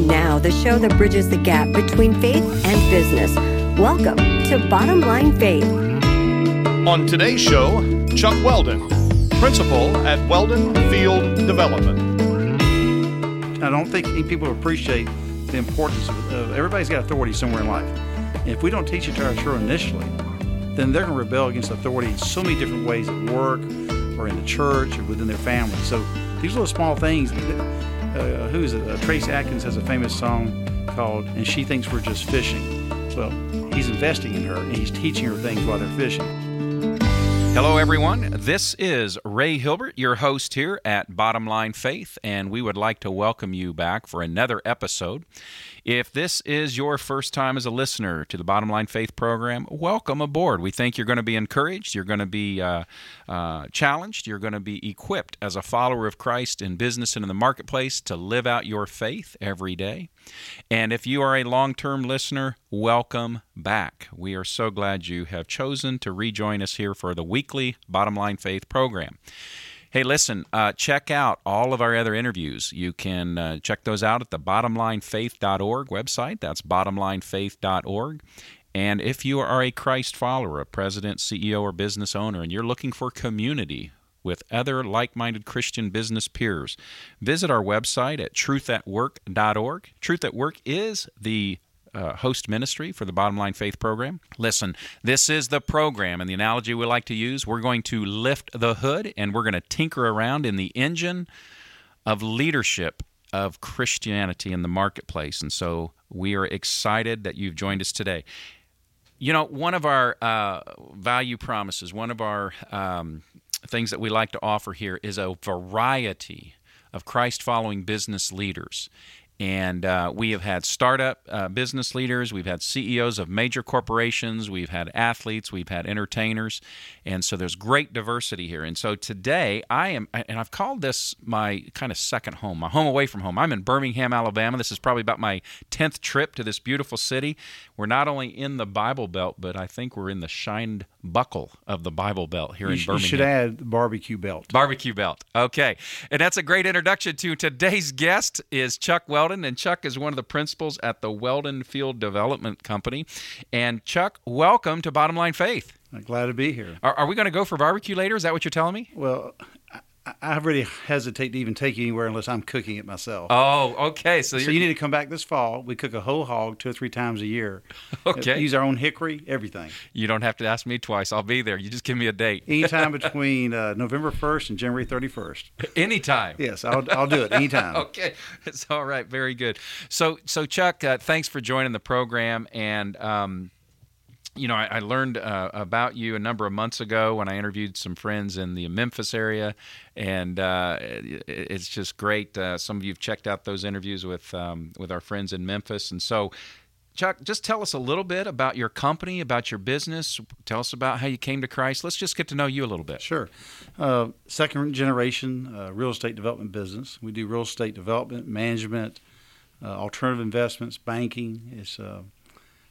And now, the show that bridges the gap between faith and business. Welcome to Bottom Line Faith. On today's show, Chuck Weldon, principal at Weldon Field Development. I don't think people appreciate the importance of, of everybody's got authority somewhere in life. And if we don't teach it to our children initially, then they're going to rebel against authority in so many different ways at work or in the church or within their family. So these little small things. Uh, who is it? Uh, Trace Atkins has a famous song called "And She Thinks We're Just Fishing." Well, he's investing in her and he's teaching her things while they're fishing. Hello, everyone. This is Ray Hilbert, your host here at Bottom Line Faith, and we would like to welcome you back for another episode. If this is your first time as a listener to the Bottom Line Faith program, welcome aboard. We think you're going to be encouraged, you're going to be uh, uh, challenged, you're going to be equipped as a follower of Christ in business and in the marketplace to live out your faith every day. And if you are a long term listener, welcome back. We are so glad you have chosen to rejoin us here for the weekly Bottom Line Faith program. Hey, listen, uh, check out all of our other interviews. You can uh, check those out at the bottomlinefaith.org website. That's bottomlinefaith.org. And if you are a Christ follower, a president, CEO, or business owner, and you're looking for community with other like minded Christian business peers, visit our website at truthatwork.org. Truth at Work is the uh, host ministry for the Bottom Line Faith program. Listen, this is the program, and the analogy we like to use we're going to lift the hood and we're going to tinker around in the engine of leadership of Christianity in the marketplace. And so we are excited that you've joined us today. You know, one of our uh, value promises, one of our um, things that we like to offer here is a variety of Christ following business leaders. And uh, we have had startup uh, business leaders, we've had CEOs of major corporations, we've had athletes, we've had entertainers. And so there's great diversity here. And so today I am, and I've called this my kind of second home, my home away from home. I'm in Birmingham, Alabama. This is probably about my 10th trip to this beautiful city. We're not only in the Bible Belt, but I think we're in the shined buckle of the Bible Belt here you in sh- Birmingham. You should add barbecue belt. Barbecue Belt. Okay. And that's a great introduction to today's guest is Chuck Weldon. And Chuck is one of the principals at the Weldon Field Development Company. And Chuck, welcome to Bottom Line Faith. I'm glad to be here. Are, are we going to go for barbecue later? Is that what you're telling me? Well, I really hesitate to even take you anywhere unless I'm cooking it myself. Oh, okay. So, so you need to come back this fall. We cook a whole hog two or three times a year. Okay. Use our own hickory, everything. You don't have to ask me twice. I'll be there. You just give me a date. Anytime between uh, November 1st and January 31st. Anytime. Yes, I'll, I'll do it anytime. okay. It's all right. Very good. So, so Chuck, uh, thanks for joining the program. And, um, you know, I, I learned uh, about you a number of months ago when I interviewed some friends in the Memphis area, and uh, it, it's just great. Uh, some of you have checked out those interviews with um, with our friends in Memphis, and so. Chuck, just tell us a little bit about your company, about your business. Tell us about how you came to Christ. Let's just get to know you a little bit. Sure. Uh, second generation uh, real estate development business. We do real estate development, management, uh, alternative investments, banking. It's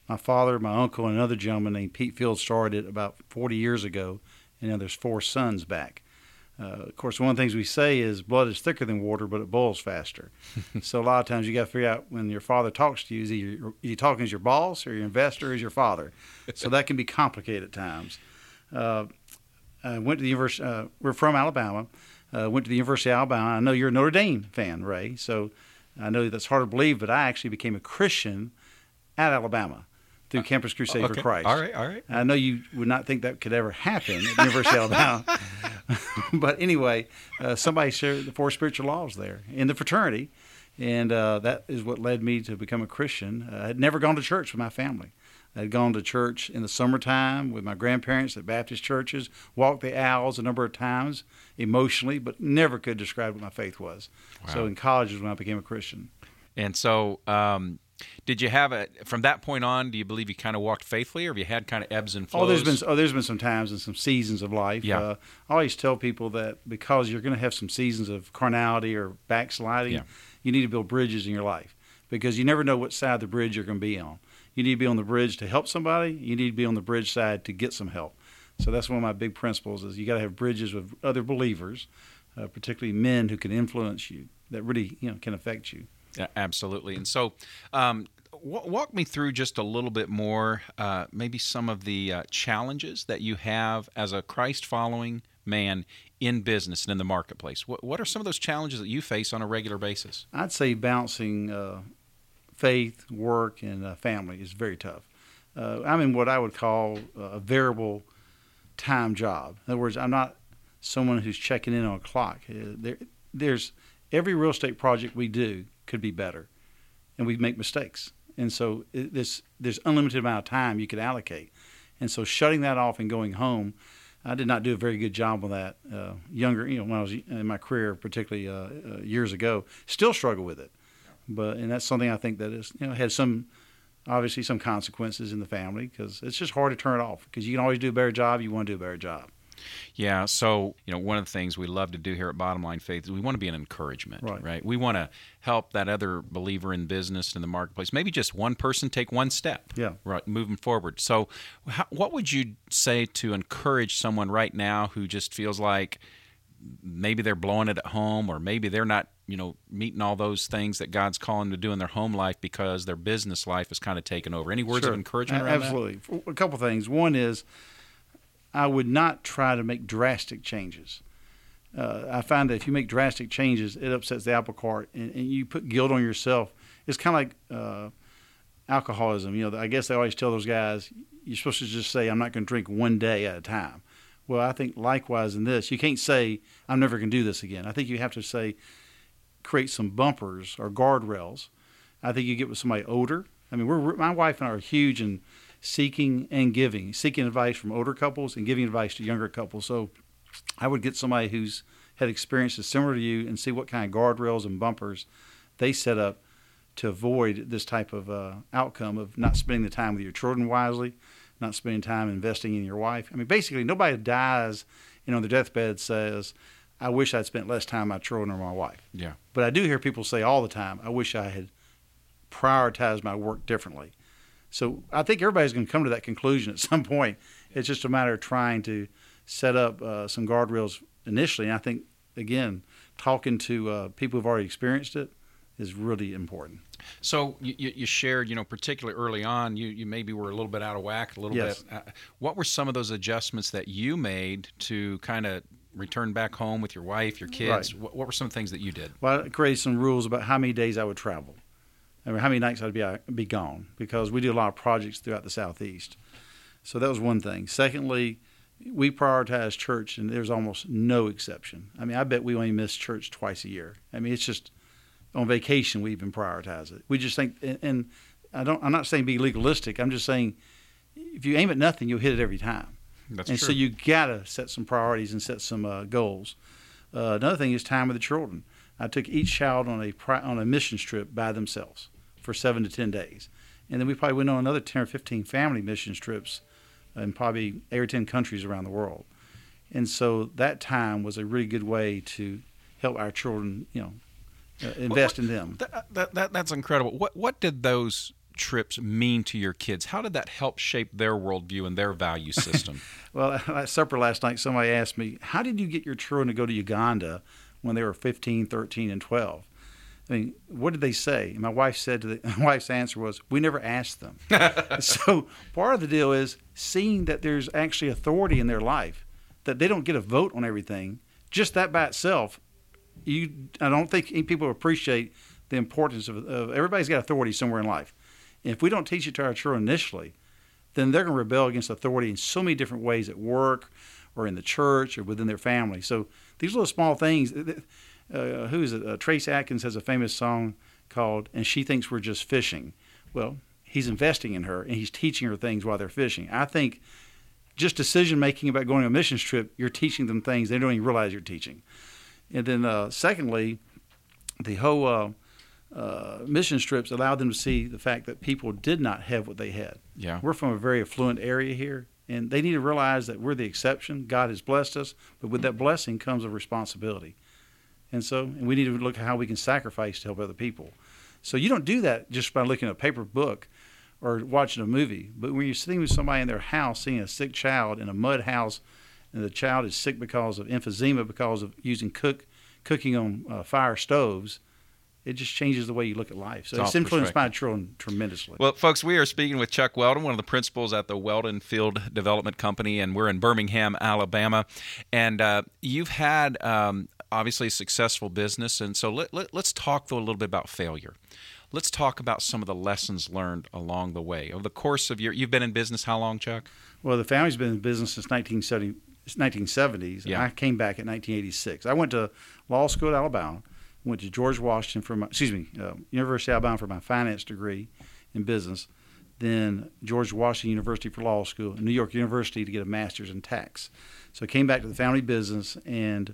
my father, my uncle, and another gentleman named Pete Field started it about 40 years ago, and now there's four sons back. Uh, of course, one of the things we say is blood is thicker than water, but it boils faster. so a lot of times you got to figure out when your father talks to you, is he, is talking as your boss or your investor or as your father? So that can be complicated at times. Uh, I went to the university. Uh, we're from Alabama. Uh, went to the University of Alabama. I know you're a Notre Dame fan, Ray. So I know that's hard to believe, but I actually became a Christian at Alabama through Campus Crusade okay. for Christ. All right, all right. I know you would not think that could ever happen at the University of Alabama, but anyway, uh, somebody shared the four spiritual laws there in the fraternity, and uh, that is what led me to become a Christian. Uh, I had never gone to church with my family. I had gone to church in the summertime with my grandparents at Baptist churches, walked the aisles a number of times emotionally, but never could describe what my faith was. Wow. So in college is when I became a Christian. And so, um, did you have a from that point on? Do you believe you kind of walked faithfully, or have you had kind of ebbs and flows? Oh, there's been oh, there's been some times and some seasons of life. Yeah. Uh, I always tell people that because you're going to have some seasons of carnality or backsliding, Yeah. you need to build bridges in your life because you never know what side of the bridge you're going to be on. You need to be on the bridge to help somebody. You need to be on the bridge side to get some help. So that's one of my big principles: is you got to have bridges with other believers, uh, particularly men who can influence you that really you know can affect you. Yeah, absolutely. And so, um, w- walk me through just a little bit more, uh, maybe some of the uh, challenges that you have as a Christ following man in business and in the marketplace. What, what are some of those challenges that you face on a regular basis? I'd say balancing uh, faith, work, and uh, family is very tough. Uh, I'm in what I would call a variable time job. In other words, I'm not someone who's checking in on a clock. Uh, there, there's every real estate project we do could be better, and we make mistakes. And so this, there's unlimited amount of time you could allocate. And so shutting that off and going home, I did not do a very good job of that. Uh, younger, you know, when I was in my career, particularly uh, uh, years ago, still struggle with it. But and that's something I think that is, you know, had some obviously some consequences in the family because it's just hard to turn it off because you can always do a better job. You want to do a better job. Yeah. So, you know, one of the things we love to do here at Bottom Line Faith is we want to be an encouragement, Right. right? We want to help that other believer in business in the marketplace, maybe just one person take one step, Yeah. right, moving forward. So, how, what would you say to encourage someone right now who just feels like maybe they're blowing it at home or maybe they're not, you know, meeting all those things that God's calling them to do in their home life because their business life is kind of taken over? Any words Sure. of encouragement A- around that? Absolutely. A couple things. One is I would not try to make drastic changes. Uh, I find that if you make drastic changes, it upsets the apple cart, and, and you put guilt on yourself. It's kind of like uh, alcoholism. You know, I guess they always tell those guys you're supposed to just say, "I'm not going to drink one day at a time." Well, I think likewise in this, you can't say, "I'm never going to do this again." I think you have to say, create some bumpers or guardrails. I think you get with somebody older. I mean, we're my wife and I are huge in seeking and giving, seeking advice from older couples and giving advice to younger couples. So I would get somebody who's had experiences similar to you and see what kind of guardrails and bumpers they set up to avoid this type of uh, outcome of not spending the time with your children wisely, not spending time investing in your wife. I mean, basically, nobody dies, you know, on their deathbed says, "I wish I'd spent less time with my children or my wife." Yeah. But I do hear people say all the time, "I wish I had prioritized my work differently." So I think everybody's going to come to that conclusion at some point. It's just a matter of trying to set up uh, some guardrails initially. And I think again, talking to uh, people who've already experienced it is really important. So you, you shared, you know, particularly early on, you, you maybe were a little bit out of whack, a little Yes. bit. Uh, what were some of those adjustments that you made to kind of return back home with your wife, your kids? Right. What, what were some things that you did? Well, I created some rules about how many days I would travel. I mean, how many nights I'd be be gone because we do a lot of projects throughout the southeast. So that was one thing. Secondly, we prioritize church, and there's almost no exception. I mean, I bet we only miss church twice a year. I mean, it's just on vacation we even prioritize it. We just think, and, and I don't. I'm not saying be legalistic. I'm just saying if you aim at nothing, you'll hit it every time. That's true. and true. so you gotta set some priorities and set some uh, goals. Uh, another thing is time with the children. I took each child on a pri- on a mission trip by themselves for seven to ten days, and then we probably went on another ten or fifteen family mission trips in probably eight or ten countries around the world. And so that time was a really good way to help our children, you know, uh, invest in them. That, that, that, that's incredible. What what did those trips mean to your kids? How did that help shape their worldview and their value system? Well, at supper last night, somebody asked me, How did you get your children to go to Uganda when they were 15, 13, and 12? I mean, what did they say? And my wife said to the, my wife's answer was, We never asked them. so part of the deal is seeing that there's actually authority in their life, that they don't get a vote on everything. Just that by itself, you I don't think people appreciate the importance of, of everybody's got authority somewhere in life. And if we don't teach it to our children initially, then they're going to rebel against authority in so many different ways at work or in the church or within their family. So these little small things. Uh, who is it? Uh, Trace Atkins has a famous song called "And She Thinks We're Just Fishing." Well, he's investing in her and he's teaching her things while they're fishing. I think just decision making about going on a missions trip, you're teaching them things they don't even realize you're teaching. And then, uh, secondly, the whole uh, uh, mission trips allowed them to see the fact that people did not have what they had. Yeah. We're from a very affluent area here, and they need to realize that we're the exception. God has blessed us, but with that blessing comes a responsibility. And so, and we need to look at how we can sacrifice to help other people. So you don't do that just by looking at a paper book or watching a movie. But when you're sitting with somebody in their house, seeing a sick child in a mud house, and the child is sick because of emphysema because of using cook cooking on uh, fire stoves, it just changes the way you look at life. So It's it's, influenced my perspective. children tremendously. Well, folks, we are speaking with Chuck Weldon, one of the principals at the Weldon Field Development Company, and we're in Birmingham, Alabama. And uh, you've had um, obviously a successful business, and so let, let, let's talk though a little bit about failure. Let's talk about some of the lessons learned along the way. Over the course of your, you've been in business how long, Chuck? Well, the family's been in business since 1970, 1970s. Yeah. And I came back in 1986. I went to law school at Alabama, went to George Washington for my, excuse me, uh, University of Alabama for my finance degree in business, then George Washington University for law school, and New York University to get a master's in tax. So I came back to the family business, and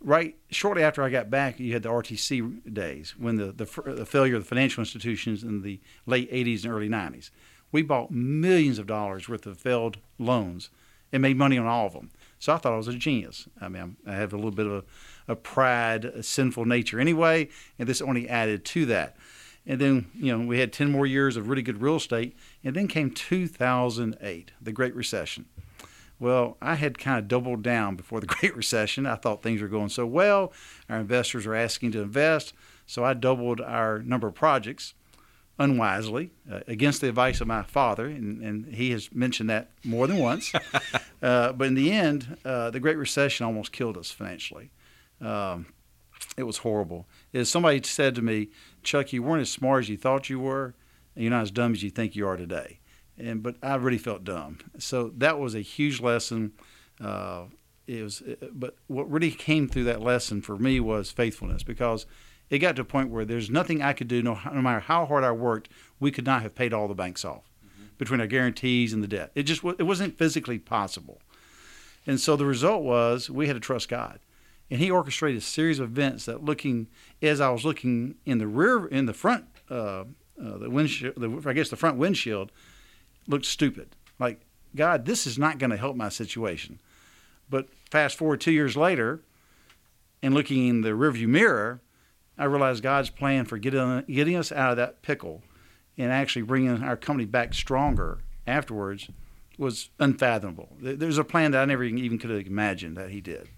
right shortly after I got back, you had the RTC days when the, the, the failure of the financial institutions in the late 80s and early 90s. We bought millions of dollars worth of failed loans and made money on all of them. So I thought I was a genius. I mean, I have a little bit of a, a pride, a sinful nature anyway, and this only added to that. And then, you know, we had 10 more years of really good real estate, and then came 2008, the Great Recession. Well, I had kind of doubled down before the Great Recession. I thought things were going so well. Our investors were asking to invest. So I doubled our number of projects unwisely uh, against the advice of my father. And, and he has mentioned that more than once. uh, but in the end, uh, the Great Recession almost killed us financially. Um, it was horrible. As somebody said to me, Chuck, you weren't as smart as you thought you were, and you're not as dumb as you think you are today and but I really felt dumb. So that was a huge lesson. Uh, it was, but what really came through that lesson for me was faithfulness because it got to a point where there's nothing I could do, no, no matter how hard I worked, we could not have paid all the banks off between our guarantees and the debt. It just it wasn't physically possible, and so the result was we had to trust God. And he orchestrated a series of events that, looking as I was looking in the rear, in the front, uh, uh, the windshield, the, I guess the front windshield, looked stupid. Like, God, this is not going to help my situation. But fast forward two years later, and looking in the rearview mirror, I realized God's plan for getting, getting us out of that pickle and actually bringing our company back stronger afterwards was unfathomable. There- There's a plan that I never even could have imagined that He did.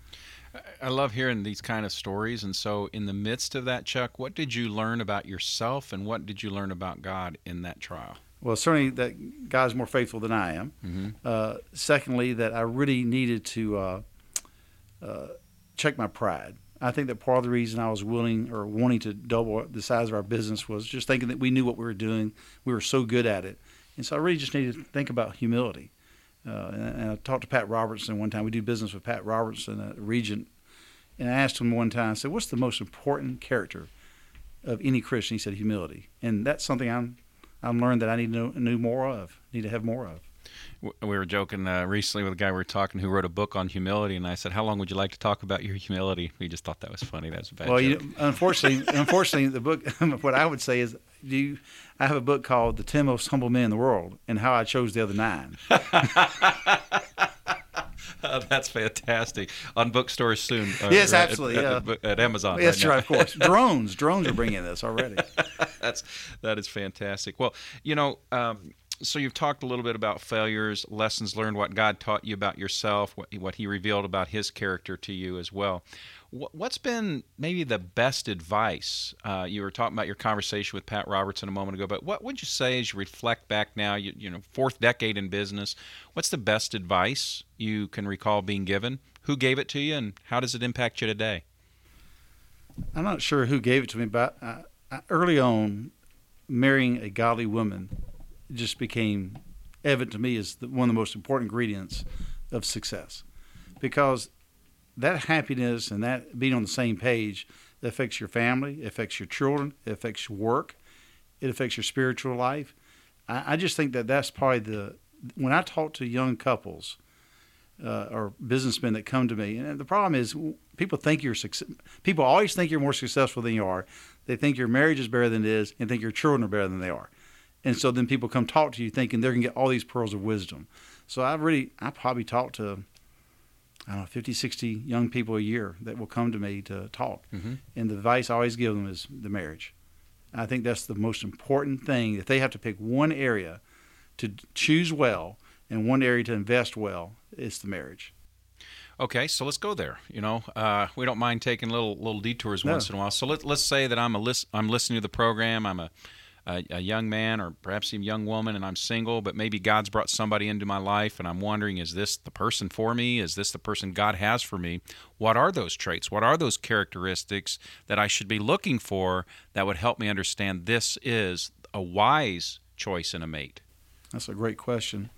I love hearing these kind of stories. And so, in the midst of that, Chuck, what did you learn about yourself and what did you learn about God in that trial? Well, certainly that God's more faithful than I am. Mhm. Uh, secondly, that I really needed to uh, uh, check my pride. I think that part of the reason I was willing or wanting to double the size of our business was just thinking that we knew what we were doing. We were so good at it. And so I really just needed to think about humility. Uh, and, I talked to Pat Robertson one time. We do business with Pat Robertson, a regent. And I asked him one time, I said, What's the most important character of any Christian? He said, Humility. And that's something I'm I've learned that I need to know, know more of, need to have more of. We were joking uh, recently with a guy we were talking who wrote a book on humility, and I said, "How long would you like to talk about your humility?" We just thought that was funny. That's a bad well, you, unfortunately, unfortunately, the book. what I would say is, do you, I have a book called "The Ten Most Humble Men in the World" and how I chose the other nine. Oh, that's fantastic. On bookstores soon. uh, Yes, absolutely, At, yeah. at, at Amazon. yes, right right, of course. Drones, drones are bringing this already. that's that is fantastic. Well, you know, um, so you've talked a little bit about failures, lessons learned, what God taught you about yourself, what, what He revealed about His character to you as well. What, what's been maybe the best advice? Uh, you were talking about your conversation with Pat Robertson a moment ago, but what would you say as you reflect back now? You, you know, fourth decade in business. What's the best advice you can recall being given? Who gave it to you, and how does it impact you today? I'm not sure who gave it to me, but I, I, early on, marrying a godly woman just became evident to me as the, one of the most important ingredients of success, because that happiness and that being on the same page affects your family, affects your children, affects your work, it affects your spiritual life. I, I just think that that's probably the when I talk to young couples uh, or businessmen that come to me, and the problem is people think you're success. People always think you're more successful than you are. They think your marriage is better than it is, and think your children are better than they are. And so then people come talk to you thinking they're gonna get all these pearls of wisdom. So I've really, I probably talk to, I don't know, 50, 60 young people a year that will come to me to talk. Mm-hmm. And the advice I always give them is the marriage. I think that's the most important thing. If they have to pick one area to choose well and one area to invest well, it's the marriage. Okay, so let's go there. You know, uh, we don't mind taking little little detours No. once in a while. So let, let's say that I'm a lis- I'm listening to the program. I'm a, a a young man or perhaps even young woman, and I'm single. But maybe God's brought somebody into my life, and I'm wondering, is this the person for me? Is this the person God has for me? What are those traits? What are those characteristics that I should be looking for that would help me understand this is a wise choice in a mate? That's a great question.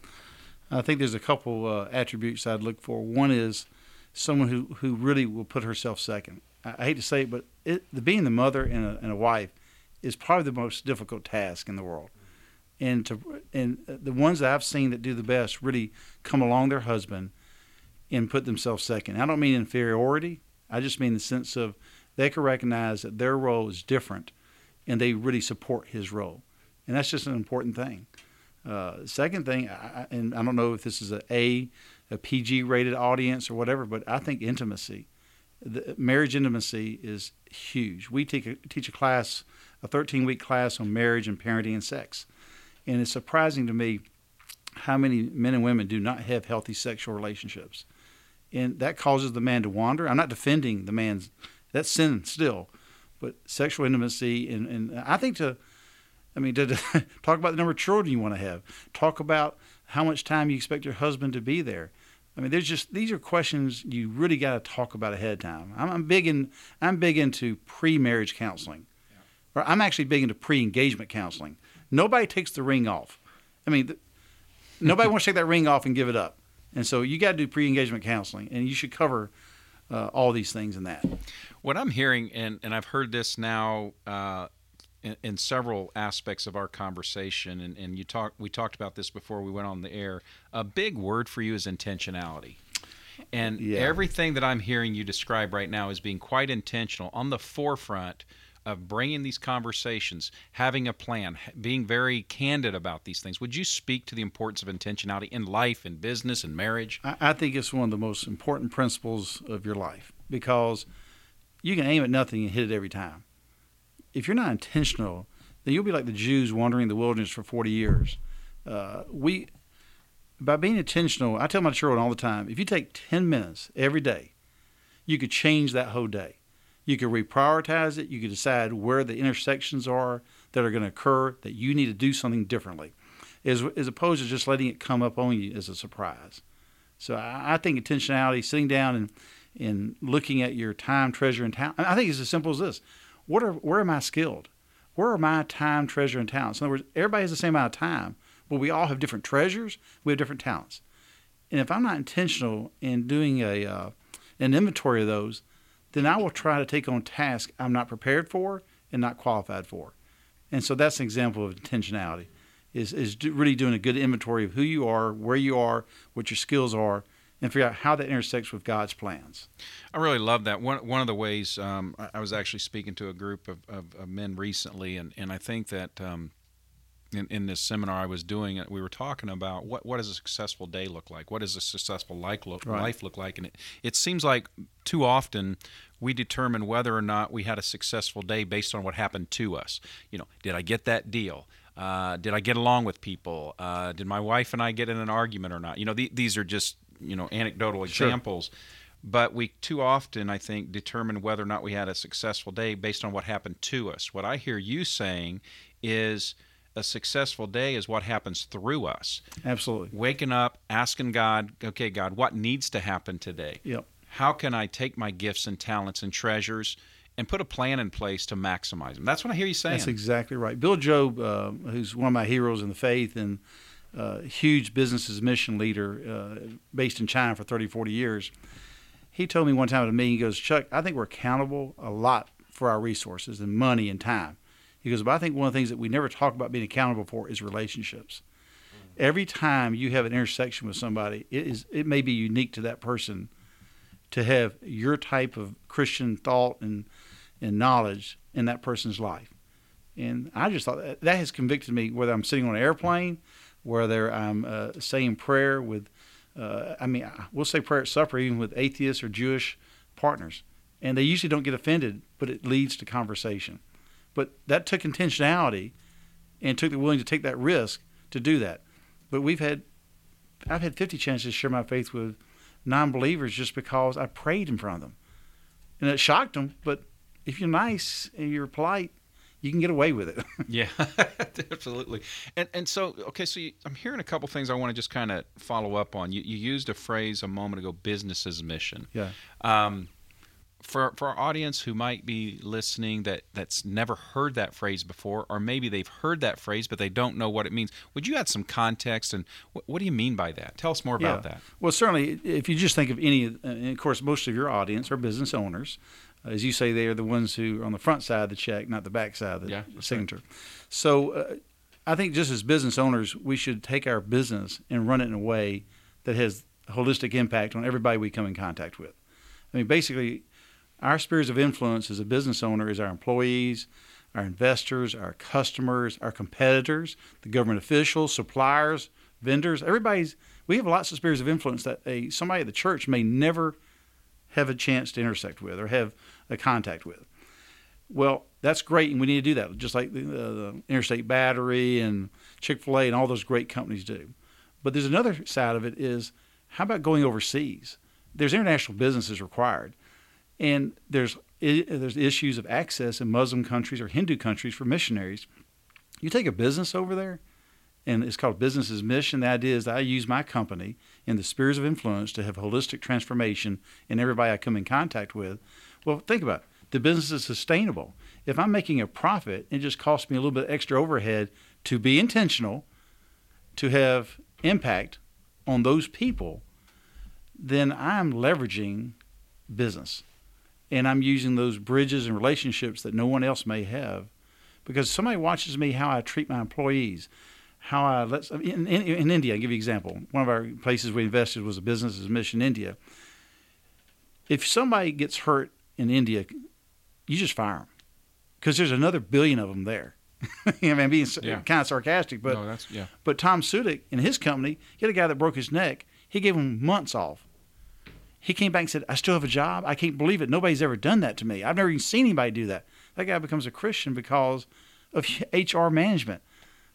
I think there's a couple uh, attributes I'd look for. One is someone who, who really will put herself second. I, I hate to say it, but it, the, being the mother and a, and a wife is probably the most difficult task in the world. And to and the ones that I've seen that do the best really come along their husband and put themselves second. I don't mean inferiority. I just mean the sense of they can recognize that their role is different, and they really support his role, and that's just an important thing. Uh, second thing, I, and I don't know if this is a A, a PG rated audience or whatever, but I think intimacy, the, marriage intimacy is huge. We take a, teach a class, a 13 week class on marriage and parenting and sex, and it's surprising to me how many men and women do not have healthy sexual relationships, and that causes the man to wander. I'm not defending the man's that's sin still, but sexual intimacy and, and I think to I mean, to, to talk about the number of children you want to have. Talk about how much time you expect your husband to be there. I mean, there's just these are questions you really got to talk about ahead of time. I'm, I'm big in I'm big into pre-marriage counseling. Or I'm actually big into pre-engagement counseling. Nobody takes the ring off. I mean, th- nobody wants to take that ring off and give it up. And so you got to do pre-engagement counseling, and you should cover uh, all these things in that. What I'm hearing, and, and I've heard this now uh, in, in several aspects of our conversation, and, and you talk, we talked about this before we went on the air. A big word for you is intentionality. And Yeah. everything that I'm hearing you describe right now is being quite intentional on the forefront of bringing these conversations, having a plan, being very candid about these things. Would you speak to the importance of intentionality in life, in business, in marriage? I, I think it's one of the most important principles of your life because you can aim at nothing and hit it every time. If you're not intentional, then you'll be like the Jews wandering the wilderness for 40 years. Uh, we, by being intentional, I tell my children all the time if you take 10 minutes every day, you could change that whole day. You could reprioritize it. You could decide where the intersections are that are going to occur that you need to do something differently, as, as opposed to just letting it come up on you as a surprise. So I, I think intentionality, sitting down and and looking at your time, treasure, and talent. I think it's as simple as this: what are where am I skilled? Where are my time, treasure, and talents? In other words, everybody has the same amount of time, but we all have different treasures. We have different talents. And if I'm not intentional in doing a uh, an inventory of those, then I will try to take on tasks I'm not prepared for and not qualified for. And so that's an example of intentionality, is is really doing a good inventory of who you are, where you are, what your skills are, and figure out how that intersects with God's plans. I really love that. One one of the ways um, I, was actually speaking to a group of, of, of men recently, and, and I think that um, in, in this seminar I was doing, we were talking about what, what does a successful day look like? What does a successful life look, Right. life look like? And it, it seems like too often we determine whether or not we had a successful day based on what happened to us. You know, did I get that deal? Uh, did I get along with people? Uh, did my wife and I get in an argument or not? You know, the, these are just you know anecdotal Sure. examples but we too often i think determine whether or not we had a successful day based on what happened to us what i hear you saying is a successful day is what happens through us Absolutely. waking up asking god okay god what needs to happen today Yep. how can i take my gifts and talents and treasures and put a plan in place to maximize them that's what i hear you saying That's exactly right. Bill Job, uh, who's one of my heroes in the faith and uh, huge business mission leader uh, based in China for 30, 40 years, he told me one time at a meeting, he goes, Chuck, I think we're accountable a lot for our resources and money and time. He goes, but I think one of the things that we never talk about being accountable for is relationships. Every time you have an intersection with somebody, it is it may be unique to that person to have your type of Christian thought and and knowledge in that person's life. And I just thought that, that has convicted me whether I'm sitting on an airplane, whether I'm uh, saying prayer with, uh, I mean, we'll say prayer at supper even with atheists or Jewish partners. And they usually don't get offended, but it leads to conversation. But that took intentionality and took the willing to take that risk to do that. But we've had, I've had 50 chances to share my faith with non-believers just because I prayed in front of them, and it shocked them. But if you're nice and you're polite, you can get away with it. yeah, absolutely. And and so okay, so you, I'm hearing a couple things I want to just kind of follow up on. You you used a phrase a moment ago, business as mission. yeah. Um, for for our audience who might be listening that that's never heard that phrase before, or maybe they've heard that phrase but they don't know what it means, would you add some context and what, what do you mean by that? Tell us more about that. Well, certainly, if you just think of any, and of course, most of your audience are business owners. As you say, they are the ones who are on the front side of the check, not the back side of the Yeah, signature. So, uh, I think just as business owners, we should take our business and run it in a way that has a holistic impact on everybody we come in contact with. I mean, basically, our spheres of influence as a business owner is our employees, our investors, our customers, our competitors, the government officials, suppliers, vendors. Everybody's we have lots of spheres of influence that a somebody at the church may never have a chance to intersect with or have a contact with. Well, that's great, and we need to do that, just like the, uh, the Interstate Battery and Chick Fil A and all those great companies do. But there's another side of it is how about going overseas? There's international businesses required, and there's there's issues of access in Muslim countries or Hindu countries for missionaries. You take a business over there, and it's called Business Mission. The idea is that I use my company in the spheres of influence to have holistic transformation in everybody I come in contact with. Well, think about it. The business is sustainable. If I'm making a profit, it just costs me a little bit extra overhead to be intentional, to have impact on those people, then I'm leveraging business. And I'm using those bridges and relationships that no one else may have because somebody watches me how I treat my employees, how I let in, in, in India. I'll give you an example. One of our places we invested was a business as mission India. If somebody gets hurt in India, you just fire them because there's another billion of them there. I mean, being Yeah. kind of sarcastic, but no, yeah. but Tom Sudik in his company, he had a guy that broke his neck. He gave him months off. He came back and said, I still have a job. I can't believe it. Nobody's ever done that to me. I've never even seen anybody do that. That guy becomes a Christian because of HR management.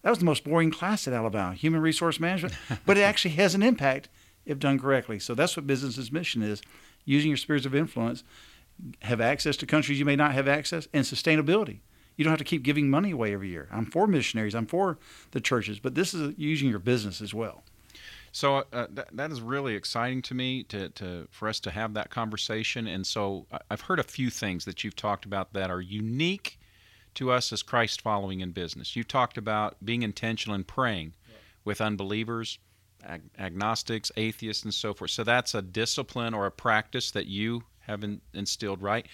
That was the most boring class at Alabama, human resource management. but it actually has an impact if done correctly. So that's what business's mission is using your spheres of influence, have access to countries you may not have access, and sustainability. You don't have to keep giving money away every year. I'm for missionaries, I'm for the churches, but this is using your business as well. So uh, that, that is really exciting to me to, to for us to have that conversation. And so I've heard a few things that you've talked about that are unique to us as Christ following in business. You talked about being intentional and praying with unbelievers, ag- agnostics, atheists, and so forth. So that's a discipline or a practice that you have in, instilled, right?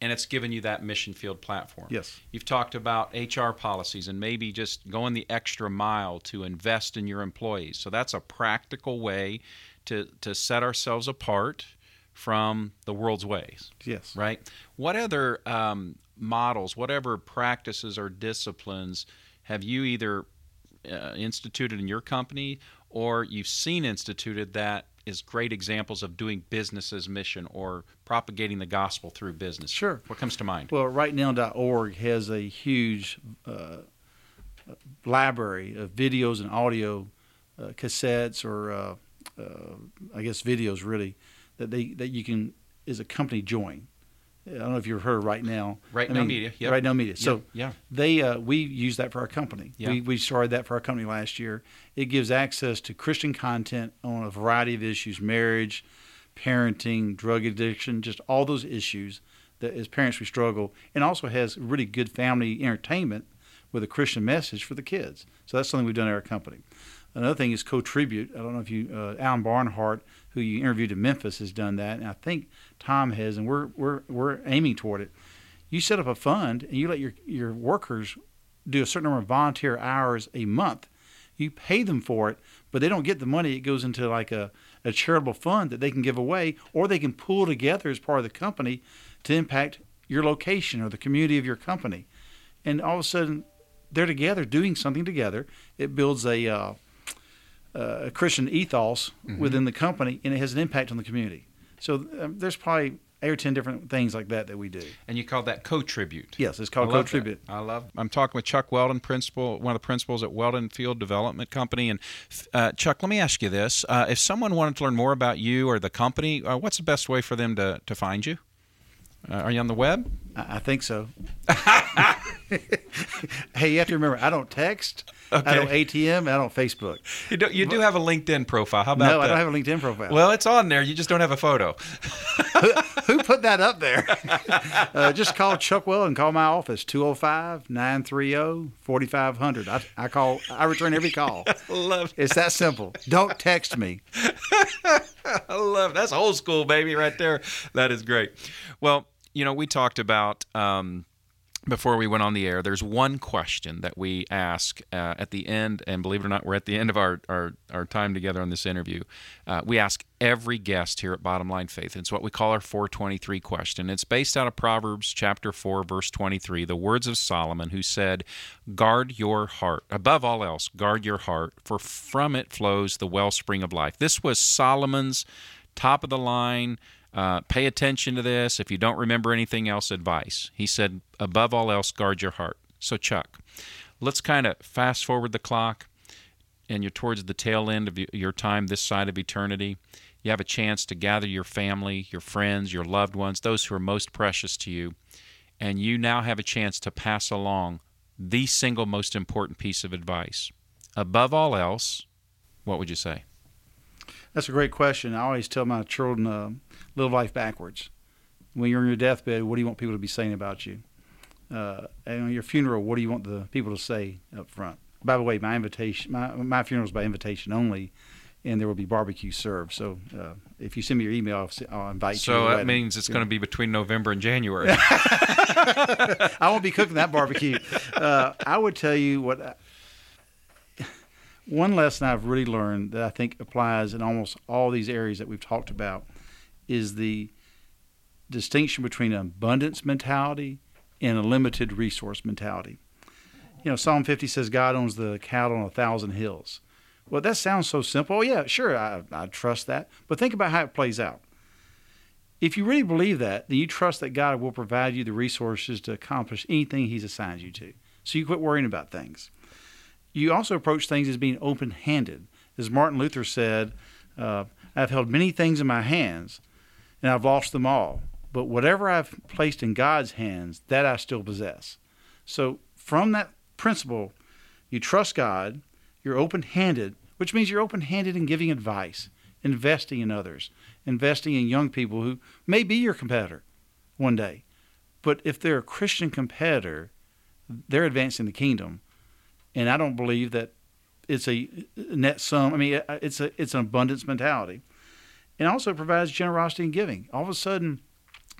And it's given you that mission field platform. Yes. You've talked about HR policies and maybe just going the extra mile to invest in your employees. So that's a practical way to, to set ourselves apart from the world's ways, Yes. right? What other um, models, whatever practices or disciplines have you either uh, instituted in your company or you've seen instituted that is great examples of doing business as mission or propagating the gospel through business? Sure. What comes to mind? Well, rightnow.org has a huge uh, library of videos and audio uh, cassettes or uh, uh, I guess videos really that they that you can as a company join. I don't know if you've heard of Right Now. Right I Now mean, Media, yep. Right Now Media. So yeah. they uh, we use that for our company. Yeah. We, we started that for our company last year. It gives access to Christian content on a variety of issues: marriage, parenting, drug addiction, just all those issues that as parents we struggle, and also has really good family entertainment with a Christian message for the kids. So that's something we've done at our company. Another thing is co-tribute. I don't know if you, uh, Alan Barnhart, who you interviewed in Memphis, has done that, and I think Tom has, and we're we're we're aiming toward it. You set up a fund and you let your your workers do a certain number of volunteer hours a month. You pay them for it, but they don't get the money. It goes into like a, a charitable fund that they can give away, or they can pool together as part of the company to impact your location or the community of your company. And all of a sudden, they're together doing something together. It builds a uh, a Christian ethos within the company, and it has an impact on the community. So um, there's probably eight or ten different things like that that we do. And you call that co-tribute. Yes, it's called I co-tribute. that. I love. I'm talking with Chuck Weldon, principal, one of the principals at Weldon Field Development Company. And uh, Chuck, let me ask you this: uh, If someone wanted to learn more about you or the company, uh, what's the best way for them to to find you? Uh, are you on the web? I, I think so. hey, you have to remember, I don't text, Okay. I don't ATM, I don't Facebook. You do, you do have a LinkedIn profile. How about No, that? I don't have a LinkedIn profile. Well, it's on there. You just don't have a photo. Who put that up there? uh, just call Chuck Well and call my office 205 930 4500. I I call I return every call. love It's that simple. Don't text me. I love that's old school, baby, right there. That is great. Well, you know, we talked about um, before we went on the air. There's one question that we ask uh, at the end, and believe it or not, we're at the end of our our, our time together on this interview. Uh, we ask every guest here at Bottom Line Faith. It's what we call our 423 question. It's based out of Proverbs chapter 4, verse 23, the words of Solomon, who said, "Guard your heart above all else. Guard your heart, for from it flows the wellspring of life." This was Solomon's top of the line. Uh, pay attention to this. If you don't remember anything else, advice. He said, above all else, guard your heart. So, Chuck, let's kind of fast forward the clock, and you're towards the tail end of your time this side of eternity. You have a chance to gather your family, your friends, your loved ones, those who are most precious to you, and you now have a chance to pass along the single most important piece of advice. Above all else, what would you say? That's a great question. I always tell my children, uh, live life backwards. When you're on your deathbed, what do you want people to be saying about you? Uh, and on your funeral, what do you want the people to say up front? By the way, my invitation, my my funeral is by invitation only, and there will be barbecue served. So uh, if you send me your email, I'll, s- I'll invite you. So that means it's going to be between November and January. I won't be cooking that barbecue. Uh, I would tell you what. One lesson I've really learned that I think applies in almost all these areas that we've talked about is the distinction between an abundance mentality and a limited resource mentality. You know, Psalm 50 says God owns the cattle on a thousand hills. Well, that sounds so simple. Oh, yeah, sure, I, I trust that. But think about how it plays out. If you really believe that, then you trust that God will provide you the resources to accomplish anything He's assigned you to. So you quit worrying about things. You also approach things as being open handed. As Martin Luther said, uh, I've held many things in my hands and I've lost them all. But whatever I've placed in God's hands, that I still possess. So from that principle, you trust God, you're open handed, which means you're open handed in giving advice, investing in others, investing in young people who may be your competitor one day. But if they're a Christian competitor, they're advancing the kingdom. And I don't believe that it's a net sum. I mean, uh, it's a it's an abundance mentality, and also provides generosity and giving. All of a sudden,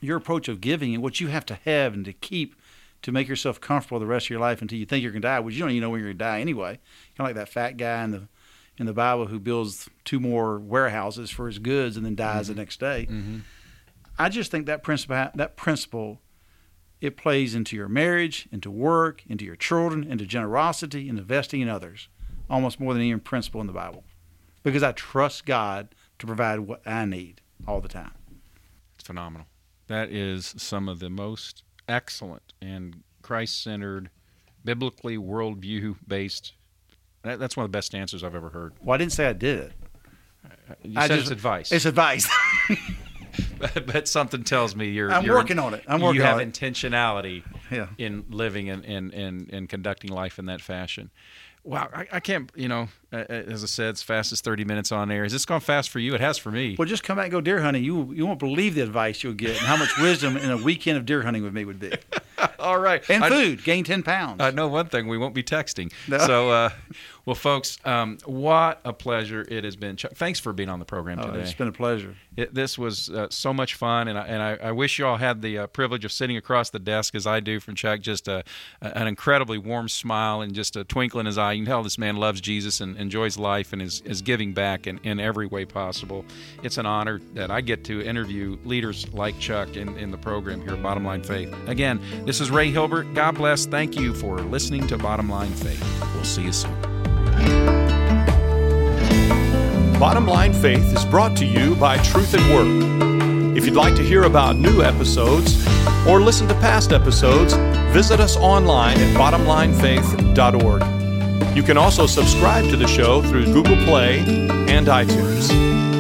your approach of giving and what you have to have and to keep to make yourself comfortable the rest of your life until you think you're going to die, which you don't even know when you're going to die anyway. Kind of like that fat guy in the in the Bible who builds two more warehouses for his goods and then dies the mm-hmm. next day. Mm-hmm. I just think that principle that principle it plays into your marriage, into work, into your children, into generosity, and investing in others, almost more than any principle in the Bible, because I trust God to provide what I need all the time. It's phenomenal. That is some of the most excellent and Christ centered, biblically worldview based. That, that's one of the best answers I've ever heard. Well, I didn't say I did it. You I said just- it's advice, It's advice. but something tells me you're. I'm you're- working on it. I'm working you have on intentionality Yeah. in living and, and, and, and conducting life in that fashion. Wow, I, I can't, you know, as I said, it's fast as 30 minutes on air. Has this gone fast for you? It has for me. well, just come back and go deer hunting. You you won't believe the advice you'll get and how much wisdom in a weekend of deer hunting with me would be. All right. And I- food, gain ten pounds. I know one thing: we won't be texting. No. So, uh, well, folks, um, what a pleasure it has been. Chuck, thanks for being on the program Oh, today. it's been a pleasure. It, this was uh, so much fun, and I, and I, I wish you all had the uh, privilege of sitting across the desk as I do from Chuck. Just a, an incredibly warm smile and just a twinkle in his eye. You can tell this man loves Jesus and enjoys life and is, is giving back in, in every way possible. It's an honor that I get to interview leaders like Chuck in, in the program here at Bottom Line Faith. Again, this is Ray Hilbert. God bless. Thank you for listening to Bottom Line Faith. We'll see you soon. Bottom Line Faith is brought to you by Truth at Work. If you'd like to hear about new episodes or listen to past episodes, visit us online at bottomlinefaith.org. You can also subscribe to the show through Google Play and iTunes.